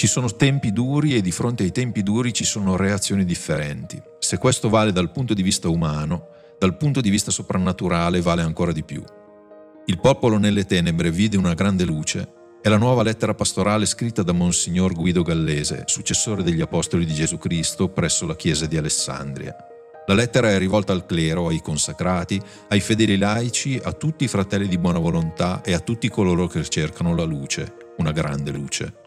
Ci sono tempi duri e di fronte ai tempi duri ci sono reazioni differenti. Se questo vale dal punto di vista umano, dal punto di vista soprannaturale vale ancora di più. Il popolo nelle tenebre vide una grande luce è la nuova lettera pastorale scritta da Monsignor Guido Gallese, successore degli Apostoli di Gesù Cristo presso la Chiesa di Alessandria. La lettera è rivolta al clero, ai consacrati, ai fedeli laici, a tutti i fratelli di buona volontà e a tutti coloro che cercano la luce, una grande luce.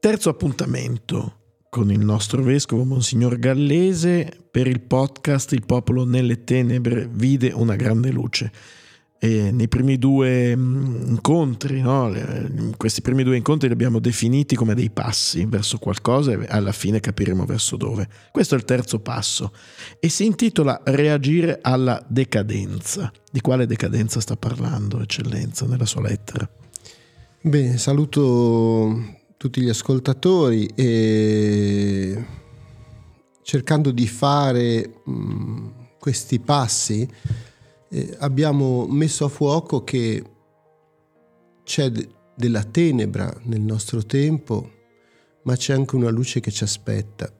Terzo appuntamento con il nostro vescovo Monsignor Gallese per il podcast Il popolo nelle tenebre vide una grande luce. E nei primi due mm, incontri, no? questi primi due incontri li abbiamo definiti come dei passi verso qualcosa e alla fine capiremo verso dove. Questo è il terzo passo e si intitola Reagire alla decadenza. Di quale decadenza sta parlando, Eccellenza, nella sua lettera? Bene, saluto tutti gli ascoltatori e cercando di fare mh, questi passi eh, abbiamo messo a fuoco che c'è de- della tenebra nel nostro tempo, ma c'è anche una luce che ci aspetta.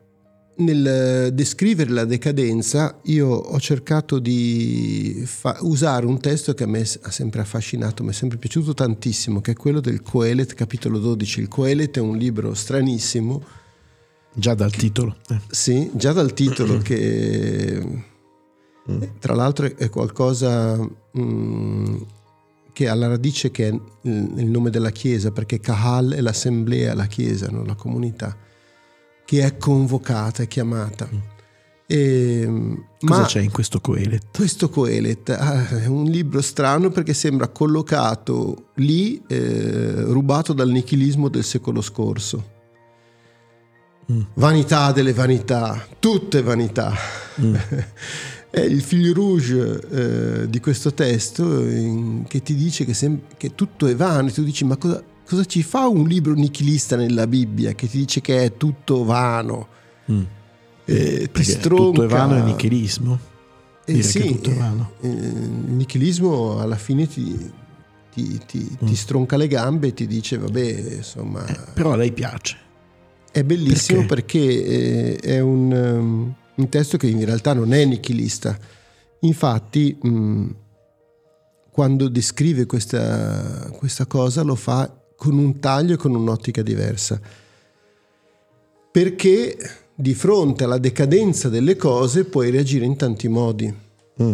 Nel eh, descrivere la decadenza io ho cercato di fa- usare un testo che a me ha sempre affascinato, mi è sempre piaciuto tantissimo, che è quello del Coelet, capitolo 12. Il Coelet è un libro stranissimo. Già dal che, titolo. Eh. Sì, già dal titolo che Mm. Tra l'altro è qualcosa mh, mm, che ha la radice che è il nome della Chiesa, perché Kahal è l'assemblea, la Chiesa, no? la comunità, che è convocata, è chiamata. Mm. E, Cosa c'è in questo Coelet? Questo Coelet ah, è un libro strano perché sembra collocato lì, eh, rubato dal nichilismo del secolo scorso. Mm. Vanità delle vanità, tutte vanità. Mm. È il fil rouge eh, di questo testo in, che ti dice che, sem- che, tutto è vano e tu dici ma cosa, cosa, ci fa un libro nichilista nella Bibbia che ti dice che è tutto vano? Mm. Eh, ti stronca. Tutto è vano è nichilismo? Eh sì, eh, il nichilismo alla fine ti, ti, ti, mm. ti, stronca le gambe e ti dice vabbè insomma... Eh, però a lei piace. È bellissimo perché, perché eh, è un... Um, un testo che in realtà non è nichilista. Infatti, mh, mm, quando descrive questa, questa cosa lo fa con un taglio e con un'ottica diversa. Perché di fronte alla decadenza delle cose puoi reagire in tanti modi. Mm.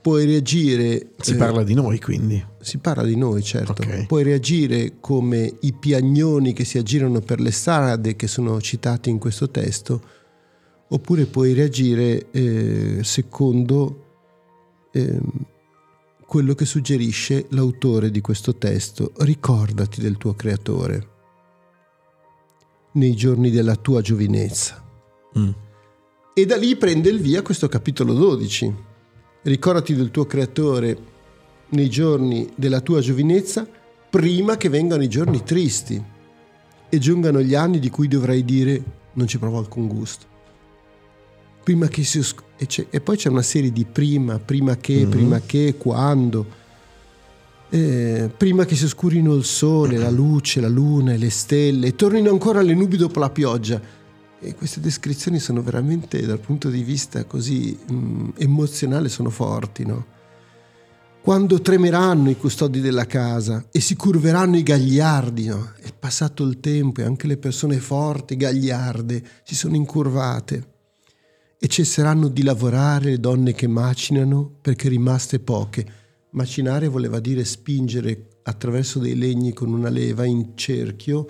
Puoi reagire... Si eh, parla di noi quindi. Si parla di noi, certo. Okay. Puoi reagire come i piagnoni che si aggirano per le strade che sono citati in questo testo, oppure puoi reagire eh, secondo eh, quello che suggerisce l'autore di questo testo. Ricordati del tuo creatore nei giorni della tua giovinezza. Mm. E da lì prende il via questo capitolo 12. Ricordati del tuo creatore nei giorni della tua giovinezza prima che vengano i giorni tristi e giungano gli anni di cui dovrai dire non ci provo alcun gusto prima che si e, e, poi c'è una serie di prima, prima che, mm-hmm. prima che, quando, eh, prima che si oscurino il sole, la luce, la luna e le stelle, e tornino ancora le nubi dopo la pioggia. E queste descrizioni sono veramente, dal punto di vista così mh, mm, emozionale, sono forti, no? Quando tremeranno i custodi della casa e si curveranno i gagliardi, no? È passato il tempo e anche le persone forti, gagliarde, si sono incurvate e cesseranno di lavorare le donne che macinano perché rimaste poche. Macinare voleva dire spingere attraverso dei legni con una leva in cerchio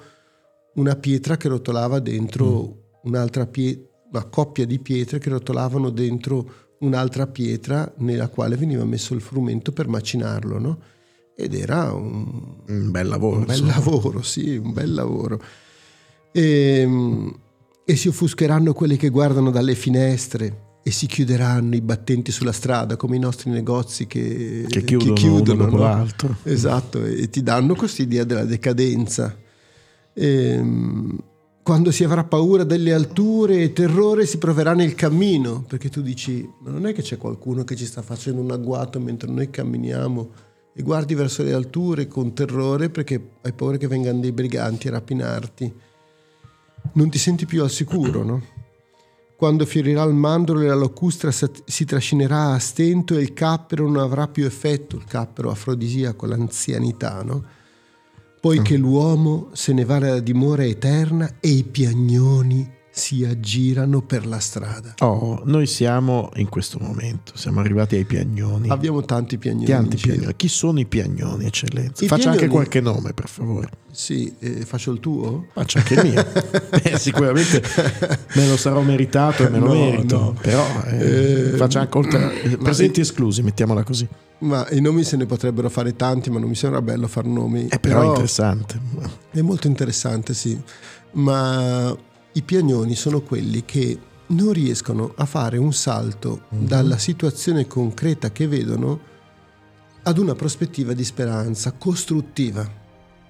una pietra che rotolava dentro mm. un'altra pietra, una coppia di pietre che rotolavano dentro un'altra pietra nella quale veniva messo il frumento per macinarlo, no? Ed era un, un bel lavoro. Un bel lavoro, sì, un bel lavoro. E, ehm, e si offuscheranno quelli che guardano dalle finestre e si chiuderanno i battenti sulla strada come i nostri negozi che, che chiudono, che chiudono dopo no? l'altro. Esatto, e ti danno questa idea della decadenza. Ehm, quando si avrà paura delle alture e terrore si proverà nel cammino, perché tu dici, ma non è che c'è qualcuno che ci sta facendo un agguato mentre noi camminiamo e guardi verso le alture con terrore perché hai paura che vengano dei briganti a rapinarti. Non ti senti più al sicuro, no? Quando fiorirà il mandorlo e la locustra si trascinerà a stento e il cappero non avrà più effetto, il cappero afrodisiaco, l'anzianità, no? Poiché mm. l'uomo se ne va alla dimora eterna e i piagnoni si aggirano per la strada. Oh, noi siamo in questo momento, siamo arrivati ai piagnoni. Abbiamo tanti piagnoni. Tanti piagnoni. Chi sono i piagnoni, eccellenza? I Faccia piagnoni... anche qualche nome, per favore. Sì, eh, faccio il tuo? Faccio anche il mio. Beh, sicuramente me lo sarò meritato e me lo no, merito, no. però eh, eh, faccia anche oltre... Eh, presenti esclusi, mettiamola così. Ma i nomi se ne potrebbero fare tanti, ma non mi sembra bello fare nomi. È però, però interessante. È molto interessante, sì. Ma i piagnoni sono quelli che non riescono a fare un salto mm-hmm. dalla situazione concreta che vedono ad una prospettiva di speranza costruttiva.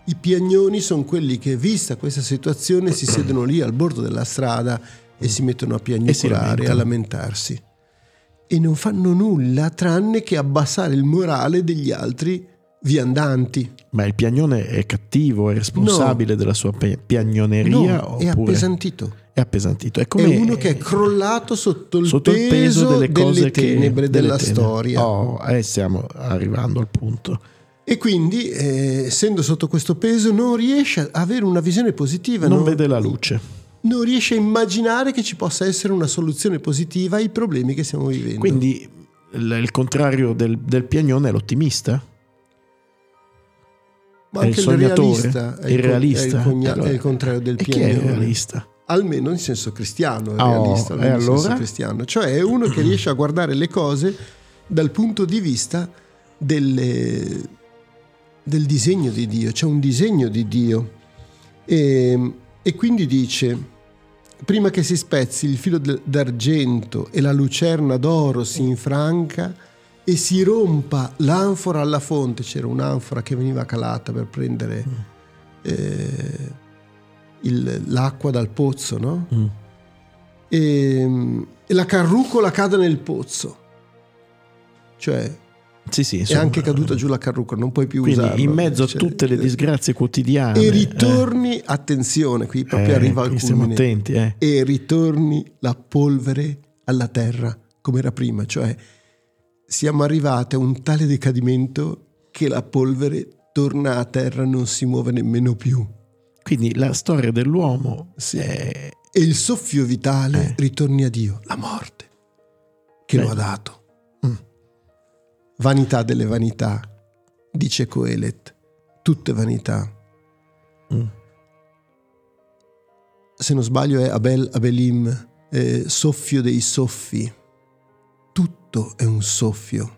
I piagnoni sono quelli che, vista questa situazione, si siedono lì al bordo della strada e si mettono a piagnucolare a lamentarsi. E non fanno nulla tranne che abbassare il morale degli altri viandanti. Ma il piagnone è cattivo, è responsabile no. della sua piagnoneria? No, è appesantito. È appesantito. È, come, è uno che è crollato sotto il, sotto peso, il peso, delle, delle tenebre che, della tenebre. storia. Oh, eh, stiamo arrivando al punto. E quindi, eh, essendo sotto questo peso, non riesce a avere una visione positiva. Non, non vede la luce. Non riesce a immaginare che ci possa essere una soluzione positiva ai problemi che stiamo vivendo. Quindi il, il contrario del, del piagnone è l'ottimista? Ma anche il, il realista è il, realista. È il, cogna- allora, è il contrario del piagnone. Chi è realista? Almeno in senso cristiano, è oh, realista, almeno allora? in senso cristiano. Cioè è uno che riesce a guardare le cose dal punto di vista delle, del disegno di Dio. C'è un disegno di Dio. E, e quindi dice, prima che si spezzi il filo d'argento e la lucerna d'oro si infranca, e si rompa l'anfora alla fonte, c'era un'anfora che veniva calata per prendere mm. eh, il, l'acqua dal pozzo, no? Mm. E, e, la carrucola cade nel pozzo, cioè sì, sì, insomma, è anche caduta giù la carrucola, non puoi più quindi usarla. In mezzo cioè, a tutte le disgrazie quotidiane. E ritorni, eh. attenzione, qui proprio eh, arriva al culmine. Attenti, eh. E ritorni la polvere alla terra come era prima, cioè siamo arrivati a un tale decadimento che la polvere torna a terra e non si muove nemmeno più. Quindi la storia dell'uomo sì. è... E il soffio vitale eh. ritorni a Dio, la morte, che Beh. lo ha dato. Mm. Vanità delle vanità, dice Coelet, tutte vanità. Mm. Se non sbaglio è Abel Abelim, eh, soffio dei soffi tutto è un soffio.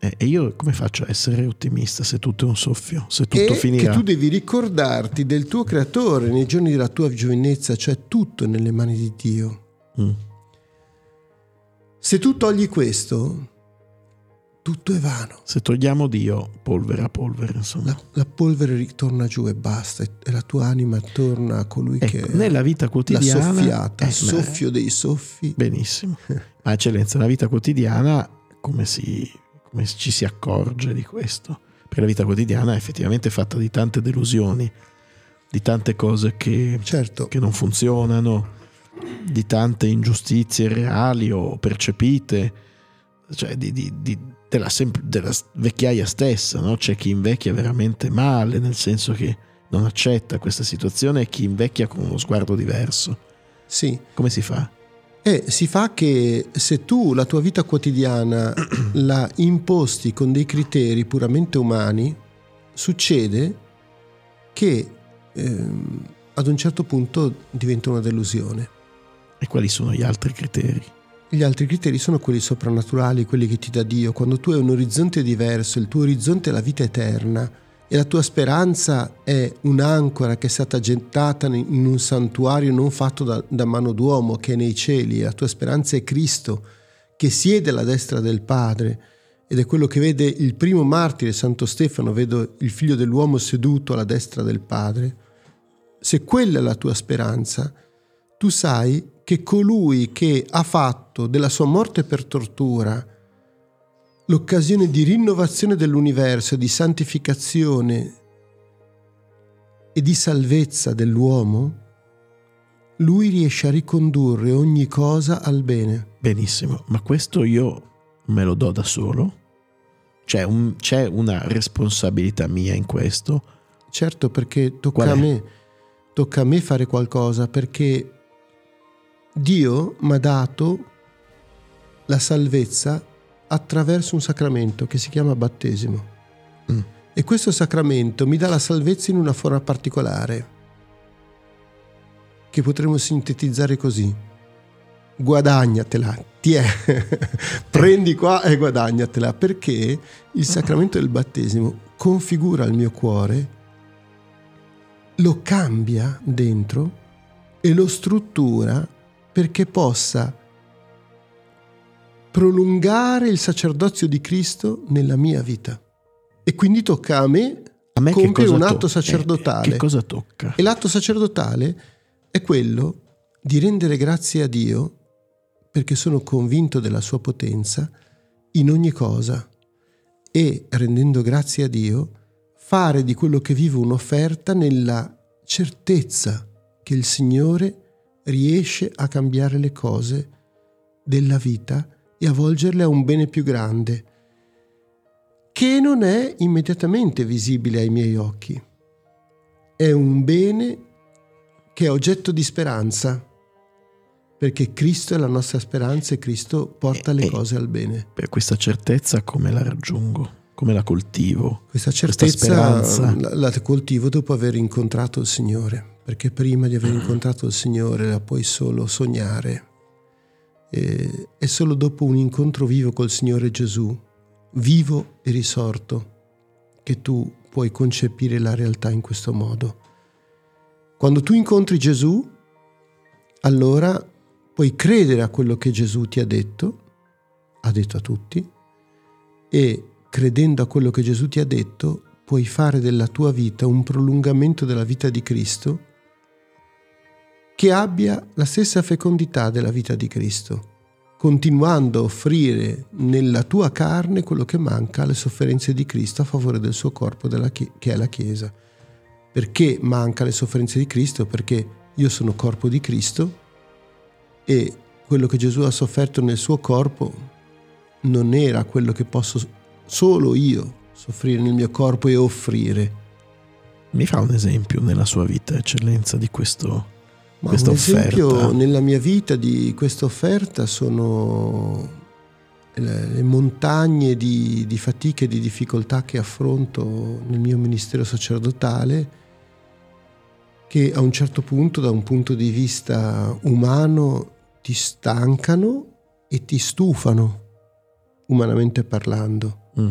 Eh, e io come faccio a essere ottimista se tutto è un soffio, se tutto e finirà? che tu devi ricordarti del tuo creatore nei giorni della tua giovinezza, cioè tutto nelle mani di Dio. Mm. Se tu togli questo, tutto è vano. Se togliamo Dio, polvere a polvere, insomma. La, la, polvere ritorna giù e basta, e la tua anima torna a colui ecco, che nella vita quotidiana la soffiata, eh, soffio dei soffi. Benissimo. Ma eccellenza, nella vita quotidiana come, si, come ci si accorge di questo? Perché la vita quotidiana è effettivamente fatta di tante delusioni, di tante cose che, certo. che non funzionano, di tante ingiustizie reali o percepite, cioè di, di, di, della, sem- della, vecchiaia stessa. No? C'è chi invecchia veramente male, nel senso che non accetta questa situazione e chi invecchia con uno sguardo diverso. Sì. Come si fa? E si fa che se tu la tua vita quotidiana la imposti con dei criteri puramente umani, succede che ehm, ad un certo punto diventa una delusione. E quali sono gli altri criteri? Gli altri criteri sono quelli soprannaturali, quelli che ti dà Dio. Quando tu hai un orizzonte diverso, il tuo orizzonte è la vita eterna, e la tua speranza è un'ancora che è stata gettata in un santuario non fatto da, da, mano d'uomo che è nei cieli, la tua speranza è Cristo che siede alla destra del Padre ed è quello che vede il primo martire, Santo Stefano, vedo il figlio dell'uomo seduto alla destra del Padre. Se quella è la tua speranza, tu sai che colui che ha fatto della sua morte per tortura l'occasione di rinnovazione dell'universo, di santificazione e di salvezza dell'uomo, lui riesce a ricondurre ogni cosa al bene. Benissimo, ma questo io me lo do da solo? C'è, un, c'è una responsabilità mia in questo? Certo, perché tocca a me, tocca a me fare qualcosa, perché Dio mi ha dato la salvezza attraverso un sacramento che si chiama battesimo. Mm. E questo sacramento mi dà la salvezza in una forma particolare, che potremmo sintetizzare così. Guadagnatela, ti è, prendi qua e guadagnatela, perché il sacramento del battesimo configura il mio cuore, lo cambia dentro e lo struttura perché possa prolungare il sacerdozio di Cristo nella mia vita. E quindi tocca a me, a me compiere un atto sacerdotale. Eh, che cosa tocca? E l'atto sacerdotale è quello di rendere grazie a Dio perché sono convinto della sua potenza in ogni cosa e rendendo grazie a Dio fare di quello che vivo un'offerta nella certezza che il Signore riesce a cambiare le cose della vita e a volgerle a un bene più grande, che non è immediatamente visibile ai miei occhi. È un bene che è oggetto di speranza, perché Cristo è la nostra speranza e Cristo porta le cose al bene. Per questa certezza come la raggiungo? Come la coltivo? Questa certezza questa la, la coltivo dopo aver incontrato il Signore, perché prima di aver incontrato il Signore la puoi solo sognare. E, è solo dopo un incontro vivo col Signore Gesù, vivo e risorto, che tu puoi concepire la realtà in questo modo. Quando tu incontri Gesù, allora puoi credere a quello che Gesù ti ha detto, ha detto a tutti, e credendo a quello che Gesù ti ha detto, puoi fare della tua vita un prolungamento della vita di Cristo che abbia la stessa fecondità della vita di Cristo, continuando a offrire nella tua carne quello che manca alle sofferenze di Cristo a favore del suo corpo che è la Chiesa. Perché manca le sofferenze di Cristo? Perché io sono corpo di Cristo e quello che Gesù ha sofferto nel suo corpo non era quello che posso solo io soffrire nel mio corpo e offrire. Mi fa un esempio nella sua vita, eccellenza, di questo ma questa un offerta? esempio nella mia vita di questa offerta sono le montagne di, di fatiche e di difficoltà che affronto nel mio ministero sacerdotale che a un certo punto, da un punto di vista umano, ti stancano e ti stufano, umanamente parlando. Mm.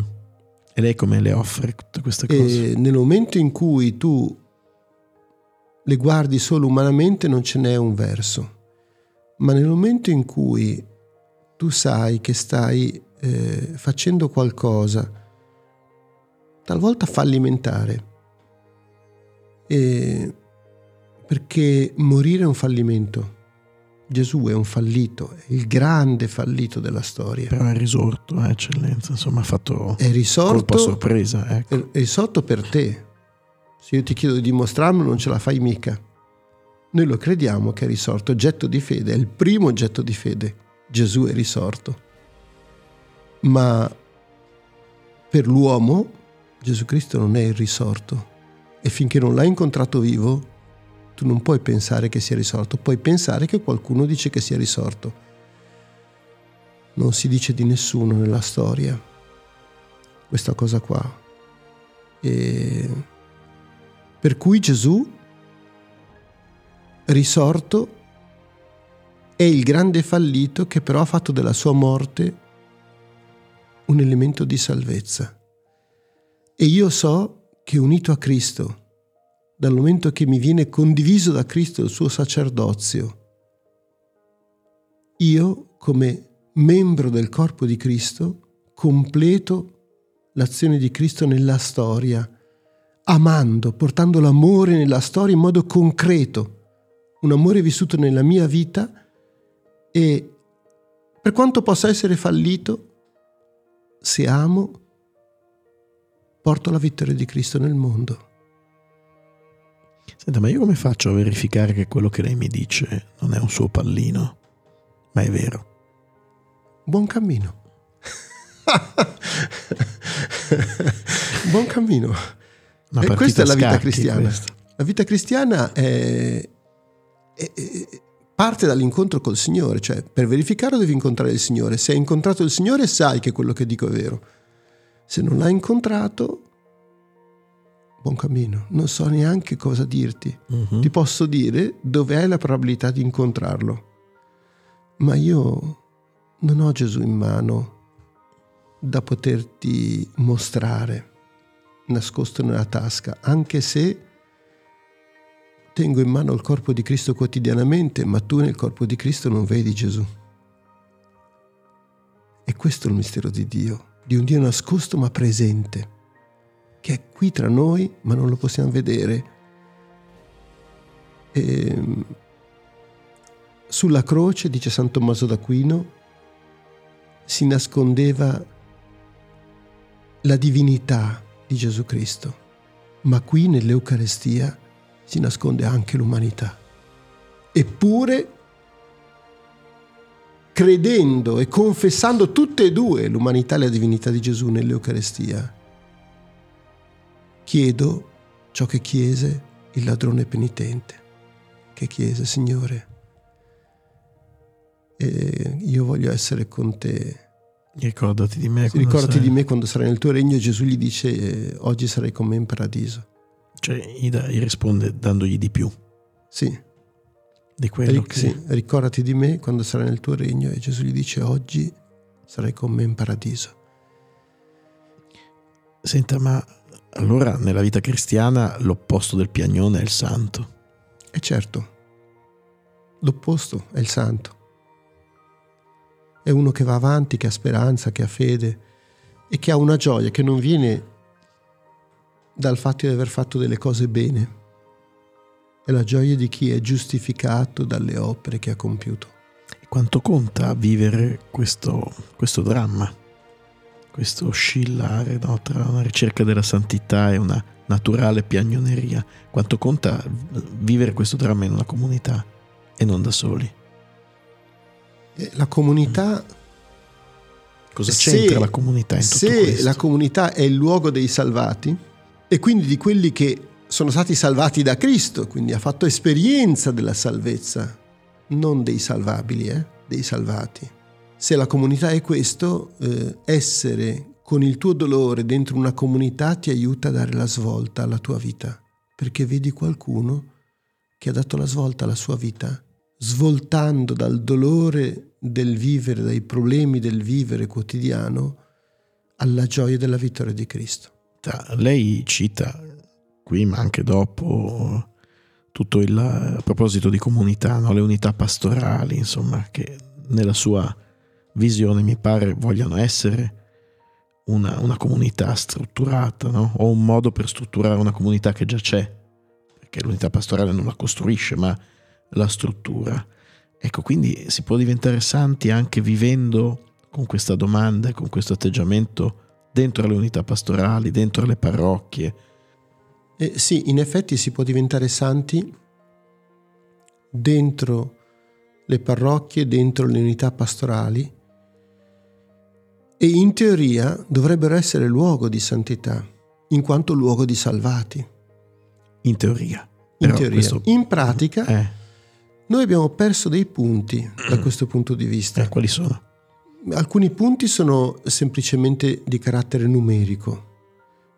E lei come le offre tutte queste cose? E nel momento in cui tu le guardi solo umanamente non ce n'è un verso, ma nel momento in cui tu sai che stai eh, facendo qualcosa, talvolta fallimentare, e perché morire è un fallimento. Gesù è un fallito, è il grande fallito della storia. Però è risorto, eh, eccellenza, insomma ha fatto è risorto, colpa sorpresa. Ecco. È risorto per te, se io ti chiedo di dimostrarlo non ce la fai mica. Noi lo crediamo che è risorto, oggetto di fede, è il primo oggetto di fede. Gesù è risorto. Ma per l'uomo Gesù Cristo non è il risorto. E finché non l'hai incontrato vivo, tu non puoi pensare che sia risorto, puoi pensare che qualcuno dice che sia risorto. Non si dice di nessuno nella storia questa cosa qua. E per cui Gesù, risorto, è il grande fallito che però ha fatto della sua morte un elemento di salvezza. E io so che unito a Cristo, dal momento che mi viene condiviso da Cristo il suo sacerdozio, io come membro del corpo di Cristo completo l'azione di Cristo nella storia amando, portando l'amore nella storia in modo concreto, un amore vissuto nella mia vita e per quanto possa essere fallito, se amo, porto la vittoria di Cristo nel mondo. Senta, ma io come faccio a verificare che quello che lei mi dice non è un suo pallino, ma è vero? Buon cammino. Buon cammino. E questa è la vita cristiana. Questa. La vita cristiana è, è, è, parte dall'incontro col Signore, cioè per verificarlo devi incontrare il Signore. Se hai incontrato il Signore sai che quello che dico è vero. Se non l'hai incontrato, buon cammino. Non so neanche cosa dirti. Uh-huh. Ti posso dire dove hai la probabilità di incontrarlo. Ma io non ho Gesù in mano da poterti mostrare nascosto nella tasca, anche se tengo in mano il corpo di Cristo quotidianamente, ma tu nel corpo di Cristo non vedi Gesù. E questo è il mistero di Dio, di un Dio nascosto ma presente, che è qui tra noi ma non lo possiamo vedere. E ehm, sulla croce, dice San Tommaso d'Aquino, si nascondeva la divinità di Gesù Cristo, ma qui nell'Eucarestia si nasconde anche l'umanità. Eppure, credendo e confessando tutte e due l'umanità e la divinità di Gesù nell'Eucarestia, chiedo ciò che chiese il ladrone penitente, che chiese, Signore, io voglio essere con te Ricordati di me. Ricordati sei... di me quando sarai nel tuo regno. Gesù gli dice: eh, Oggi sarai con me in paradiso. Cioè, gli, da, gli risponde dandogli di più. Sì. Di quello Ric- che... Sì, ricordati di me quando sarai nel tuo regno. E Gesù gli dice: Oggi sarai con me in paradiso. Senta, ma allora nella vita cristiana l'opposto del piagnone è il santo. E certo, l'opposto è il santo è uno che va avanti, che ha speranza, che ha fede e che ha una gioia che non viene dal fatto di aver fatto delle cose bene, è la gioia di chi è giustificato dalle opere che ha compiuto. Quanto conta vivere questo, questo dramma, questo oscillare no, tra una ricerca della santità e una naturale piagnoneria? Quanto conta vivere questo dramma in una comunità e non da soli? La comunità... Cosa c'entra se, la comunità in tutto se questo? la comunità è il luogo dei salvati e quindi di quelli che sono stati salvati da Cristo, quindi ha fatto esperienza della salvezza, non dei salvabili, eh, dei salvati. Se la comunità è questo, eh, essere con il tuo dolore dentro una comunità ti aiuta a dare la svolta alla tua vita, perché vedi qualcuno che ha dato la svolta alla sua vita svoltando dal dolore del vivere, dai problemi del vivere quotidiano, alla gioia della vittoria di Cristo. Lei cita qui, ma anche dopo, tutto il a proposito di comunità, no? le unità pastorali, insomma, che nella sua visione mi pare vogliano essere una, una comunità strutturata, no? o un modo per strutturare una comunità che già c'è, perché l'unità pastorale non la costruisce, ma la struttura. Ecco, quindi si può diventare santi anche vivendo con questa domanda con questo atteggiamento dentro le unità pastorali, dentro le parrocchie. Eh, sì, in effetti si può diventare santi dentro le parrocchie, dentro le unità pastorali e in teoria dovrebbero essere luogo di santità, in quanto luogo di salvati. In teoria. In teoria. Questo... In pratica... Eh noi abbiamo perso dei punti da questo punto di vista. Eh, quali sono? Alcuni punti sono semplicemente di carattere numerico,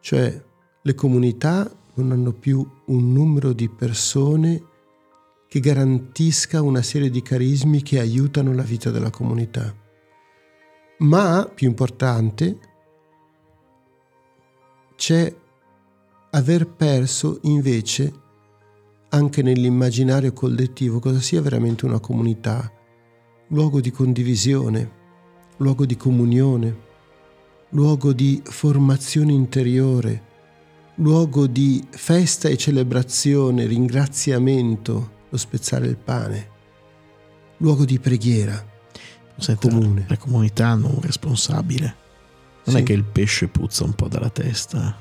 cioè le comunità non hanno più un numero di persone che garantisca una serie di carismi che aiutano la vita della comunità. Ma, più importante, c'è aver perso invece anche nell'immaginario collettivo cosa sia veramente una comunità, luogo di condivisione, luogo di comunione, luogo di formazione interiore, luogo di festa e celebrazione, ringraziamento, lo spezzare il pane, luogo di preghiera Senta, comune. Le comunità hanno un responsabile. Non sì. è che il pesce puzza un po' dalla testa?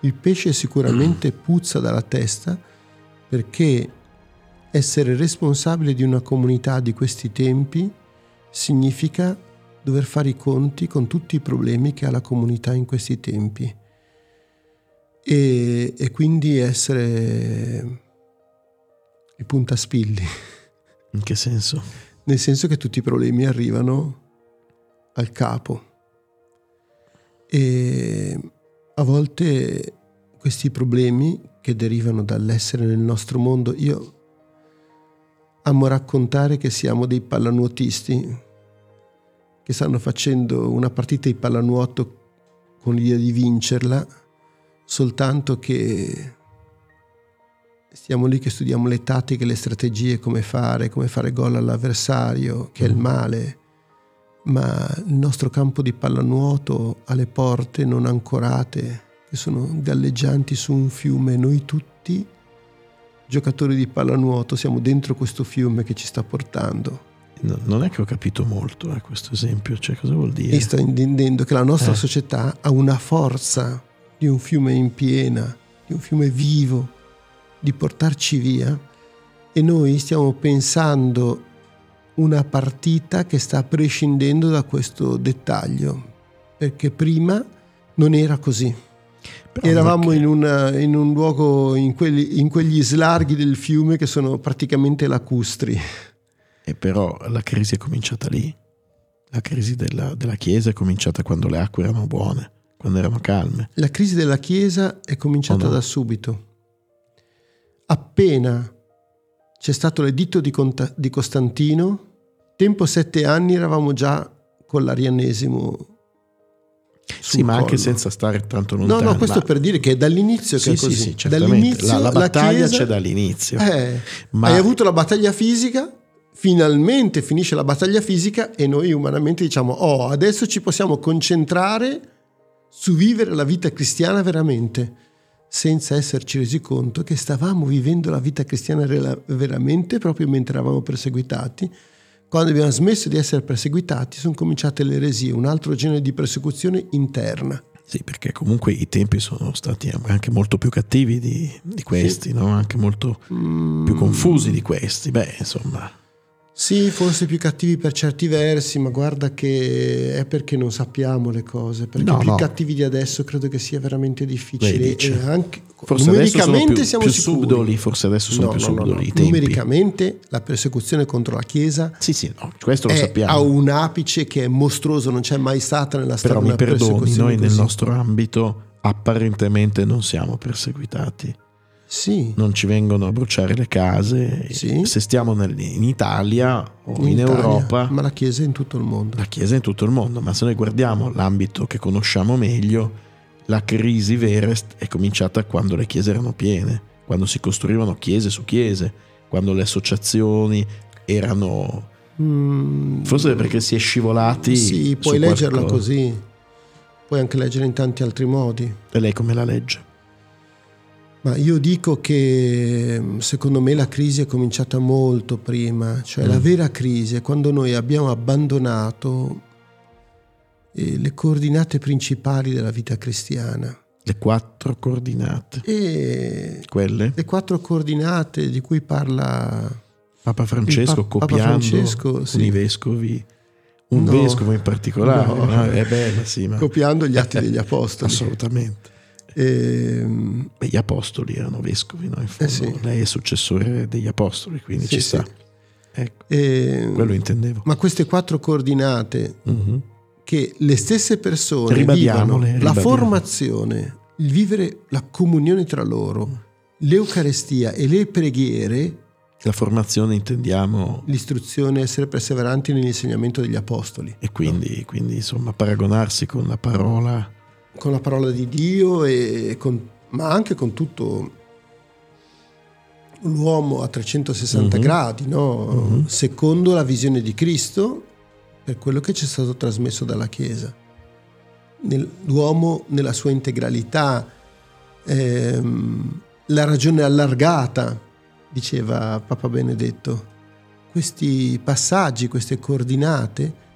Il pesce sicuramente puzza dalla testa perché essere responsabile di una comunità di questi tempi significa dover fare i conti con tutti i problemi che ha la comunità in questi tempi e, e quindi essere il puntaspilli. In che senso? Nel senso che tutti i problemi arrivano al capo e a volte questi problemi che derivano dall'essere nel nostro mondo, io amo raccontare che siamo dei pallanuotisti che stanno facendo una partita di pallanuoto con l'idea di vincerla, soltanto che stiamo lì che studiamo le tattiche, le strategie, come fare, come fare gol all'avversario, che è il mm. male, ma il nostro campo di pallanuoto ha le porte non ancorate, che sono galleggianti su un fiume, noi tutti, giocatori di pallanuoto, siamo dentro questo fiume che ci sta portando No, non è che ho capito molto eh, questo esempio, cioè cosa vuol dire? E sto intendendo che la nostra eh. società ha una forza di un fiume in piena, di un fiume vivo, di portarci via e noi stiamo pensando una partita che sta prescindendo da questo dettaglio, perché prima non era così. Però Eravamo in, una, in, un luogo, in, quelli, in quegli slarghi del fiume che sono praticamente lacustri. E però la crisi è cominciata lì. La crisi della, della Chiesa è cominciata quando le acque erano buone, quando erano calme. La crisi della Chiesa è cominciata no? da subito. Appena c'è stato l'editto di, Conta- di Costantino, tempo sette anni eravamo già con l'arianesimo sì, ma anche senza stare tanto lontano. No, no, questo per dire che è dall'inizio sì, che è così. Sì, sì, dall'inizio la, la battaglia la chiesa... c'è dall'inizio. Eh, ma... Hai avuto la battaglia fisica, finalmente finisce la battaglia fisica e noi umanamente diciamo, oh, adesso ci possiamo concentrare su vivere la vita cristiana veramente, senza esserci resi conto che stavamo vivendo la vita cristiana veramente proprio mentre eravamo perseguitati. Quando abbiamo smesso di essere perseguitati sono cominciate le eresie, un altro genere di persecuzione interna. Sì, perché comunque i tempi sono stati anche molto più cattivi di, di questi, sì. no? anche molto mm. più confusi di questi. Beh, insomma. Sì, forse più cattivi per certi versi, ma guarda che è perché non sappiamo le cose. Perché no, più no. cattivi di adesso credo che sia veramente difficile. E anche, forse numericamente più, siamo più sicuri. subdoli, forse adesso sono no, più subdoli. No, Numericamente la persecuzione contro la Chiesa sì, sì, questo lo sappiamo. ha un apice che è mostruoso, non c'è mai stata nella storia. Però mi perdoni, noi così. nel nostro ambito apparentemente non siamo perseguitati sì. non ci vengono a bruciare le case. Sì. Se stiamo nel, in Italia o in, in Italia, Europa. Ma la Chiesa è in tutto il mondo. La Chiesa è in tutto il mondo, ma se noi guardiamo l'ambito che conosciamo meglio, la crisi vera è cominciata quando le chiese erano piene, quando si costruivano chiese su chiese, quando le associazioni erano... Mm, Forse perché si è scivolati. Sì, puoi leggerla qualcosa. così, puoi anche leggere in tanti altri modi. E lei come la legge? Ma io dico che secondo me la crisi è cominciata molto prima, cioè mm. la vera crisi è quando noi abbiamo abbandonato eh, le coordinate principali della vita cristiana. Le quattro coordinate. E Quelle? Le quattro coordinate di cui parla Papa Francesco, pa- copiando Papa Francesco, sì. i vescovi. Un no, vescovo in particolare, no. No, è bella, sì, ma... copiando gli atti degli apostoli. Assolutamente. E, ehm, Beh, gli apostoli erano vescovi, no? In fondo, eh sì. lei è successore degli apostoli, quindi sì, ci sta. Sì. Ecco, e, ehm, quello intendevo. Ma queste quattro coordinate uh-huh. che le stesse persone vivano, la formazione, il vivere la comunione tra loro, l'Eucarestia e le preghiere. La formazione intendiamo. L'istruzione, essere perseveranti nell'insegnamento degli apostoli. E quindi, no? quindi insomma, paragonarsi con la parola con la parola di Dio, con, ma anche con tutto l'uomo a 360 uh-huh. gradi, no? uh-huh. secondo la visione di Cristo, per quello che ci è stato trasmesso dalla Chiesa. l'uomo nella sua integralità, ehm, la ragione allargata, diceva Papa Benedetto. Questi passaggi, queste coordinate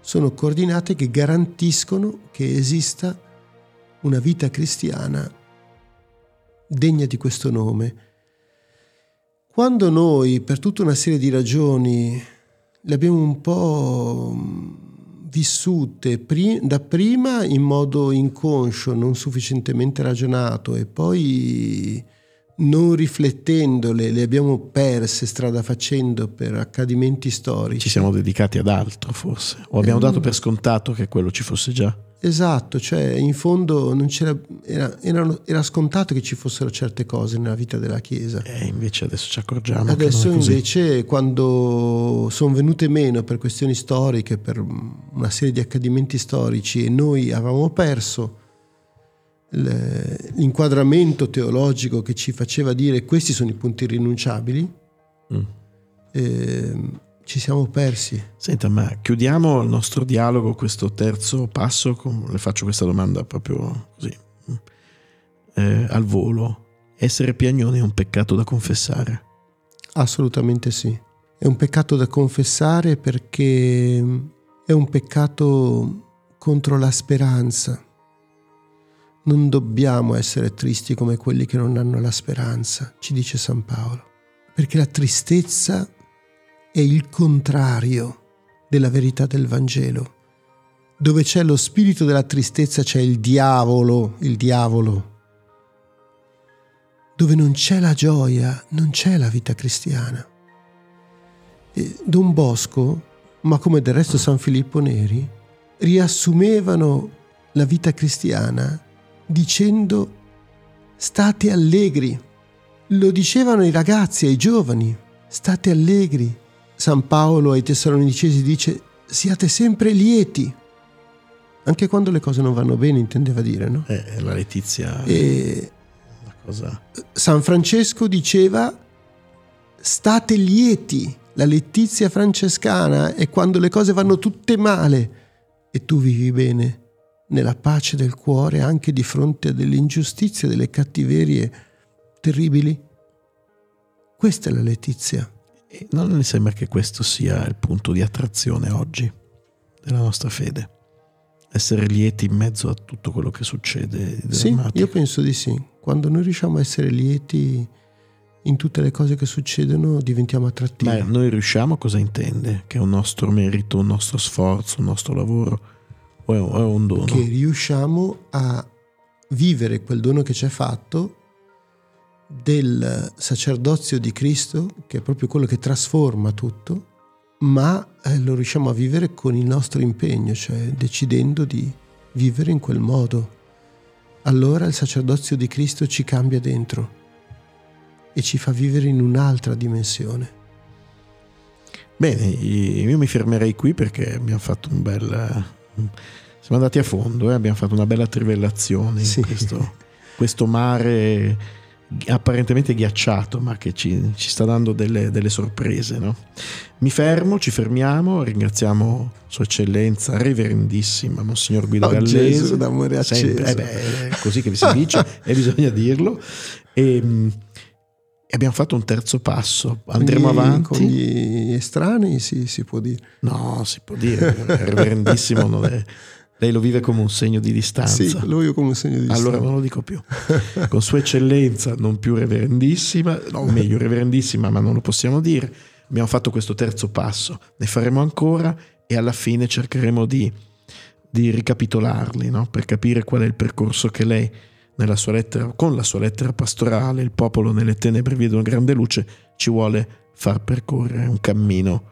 sono coordinate che garantiscono che esista una vita cristiana degna di questo nome. Quando noi, per tutta una serie di ragioni, le abbiamo un po' vissute da prima in modo inconscio, non sufficientemente ragionato e poi non riflettendole le abbiamo perse strada facendo per accadimenti storici. Ci siamo dedicati ad altro forse, o abbiamo eh, dato per scontato che quello ci fosse già. Esatto, cioè in fondo era, era, era, scontato che ci fossero certe cose nella vita della Chiesa. E invece adesso ci accorgiamo. Adesso invece quando sono venute meno per questioni storiche, per una serie di accadimenti storici e noi avevamo perso l'inquadramento teologico che ci faceva dire questi sono i punti irrinunciabili, mm. eh, ci siamo persi. Senta, ma chiudiamo il nostro dialogo, questo terzo passo, con, le faccio questa domanda proprio così, eh, al volo. Essere piagnoni è un peccato da confessare? Assolutamente sì. È un peccato da confessare perché è un peccato contro la speranza. Non dobbiamo essere tristi come quelli che non hanno la speranza, ci dice San Paolo, perché la tristezza è il contrario della verità del Vangelo. Dove c'è lo spirito della tristezza c'è il diavolo, il diavolo. Dove non c'è la gioia non c'è la vita cristiana. E Don Bosco, ma come del resto San Filippo Neri, riassumevano la vita cristiana dicendo state allegri. Lo dicevano i ragazzi, ai giovani, state allegri, San Paolo ai Tessalonicesi dice siate sempre lieti, anche quando le cose non vanno bene, intendeva dire, no? Eh, la letizia. E cosa... San Francesco diceva state lieti, la letizia francescana è quando le cose vanno tutte male e tu vivi bene, nella pace del cuore, anche di fronte a delle ingiustizie, delle cattiverie terribili. Questa è la letizia. E non mi sembra che questo sia il punto di attrazione oggi della nostra fede. Essere lieti in mezzo a tutto quello che succede. Sì, io penso di sì. Quando noi riusciamo a essere lieti in tutte le cose che succedono diventiamo attrattivi. Ma noi riusciamo cosa intende? Che è un nostro merito, un nostro sforzo, un nostro lavoro o è un dono? Che riusciamo a vivere quel dono che ci è fatto del sacerdozio di Cristo, che è proprio quello che trasforma tutto, ma eh, lo riusciamo a vivere con il nostro impegno, cioè decidendo di vivere in quel modo. Allora il sacerdozio di Cristo ci cambia dentro e ci fa vivere in un'altra dimensione. Bene, io mi fermerei qui perché abbiamo fatto un bel... Siamo andati a fondo, eh? abbiamo fatto una bella trivellazione sì. in questo, questo mare apparentemente ghiacciato, ma che ci, ci sta dando delle, delle sorprese. No? Mi fermo, ci fermiamo, ringraziamo Sua Eccellenza, Reverendissima, Monsignor Guido oh, Gallese. Gesù d'amore acceso. Sempre, eh beh, è così che vi si dice e bisogna dirlo. E, mm, e, abbiamo fatto un terzo passo. Andremo gli, avanti. Con gli estranei sì, si può dire. No, si può dire. Reverendissimo non è lei lo vive come un segno di distanza. Sì, lo vivo come un segno di distanza. Allora non lo dico più. Con Sua Eccellenza, non più reverendissima, no, meglio reverendissima, ma non lo possiamo dire. Abbiamo fatto questo terzo passo, ne faremo ancora e alla fine cercheremo di, di ricapitolarli, no? per capire qual è il percorso che lei, sua lettera, con la sua lettera pastorale, il popolo nelle tenebre vede una grande luce, ci vuole far percorrere un cammino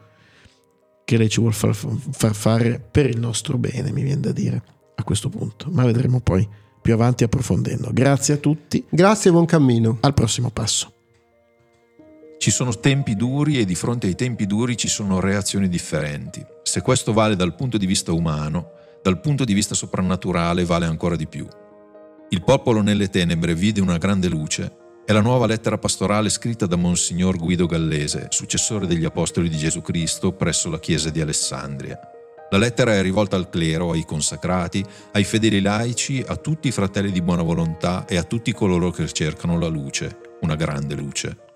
che lei ci vuole far, far fare per il nostro bene, mi viene da dire a questo punto, ma vedremo poi più avanti approfondendo. Grazie a tutti. Grazie e buon cammino. Al prossimo passo. Ci sono tempi duri e di fronte ai tempi duri ci sono reazioni differenti. Se questo vale dal punto di vista umano, dal punto di vista soprannaturale vale ancora di più. Il popolo nelle tenebre vide una grande luce è la nuova lettera pastorale scritta da Monsignor Guido Gallese, successore degli Apostoli di Gesù Cristo presso la Chiesa di Alessandria. La lettera è rivolta al clero, ai consacrati, ai fedeli laici, a tutti i fratelli di buona volontà e a tutti coloro che cercano la luce, una grande luce.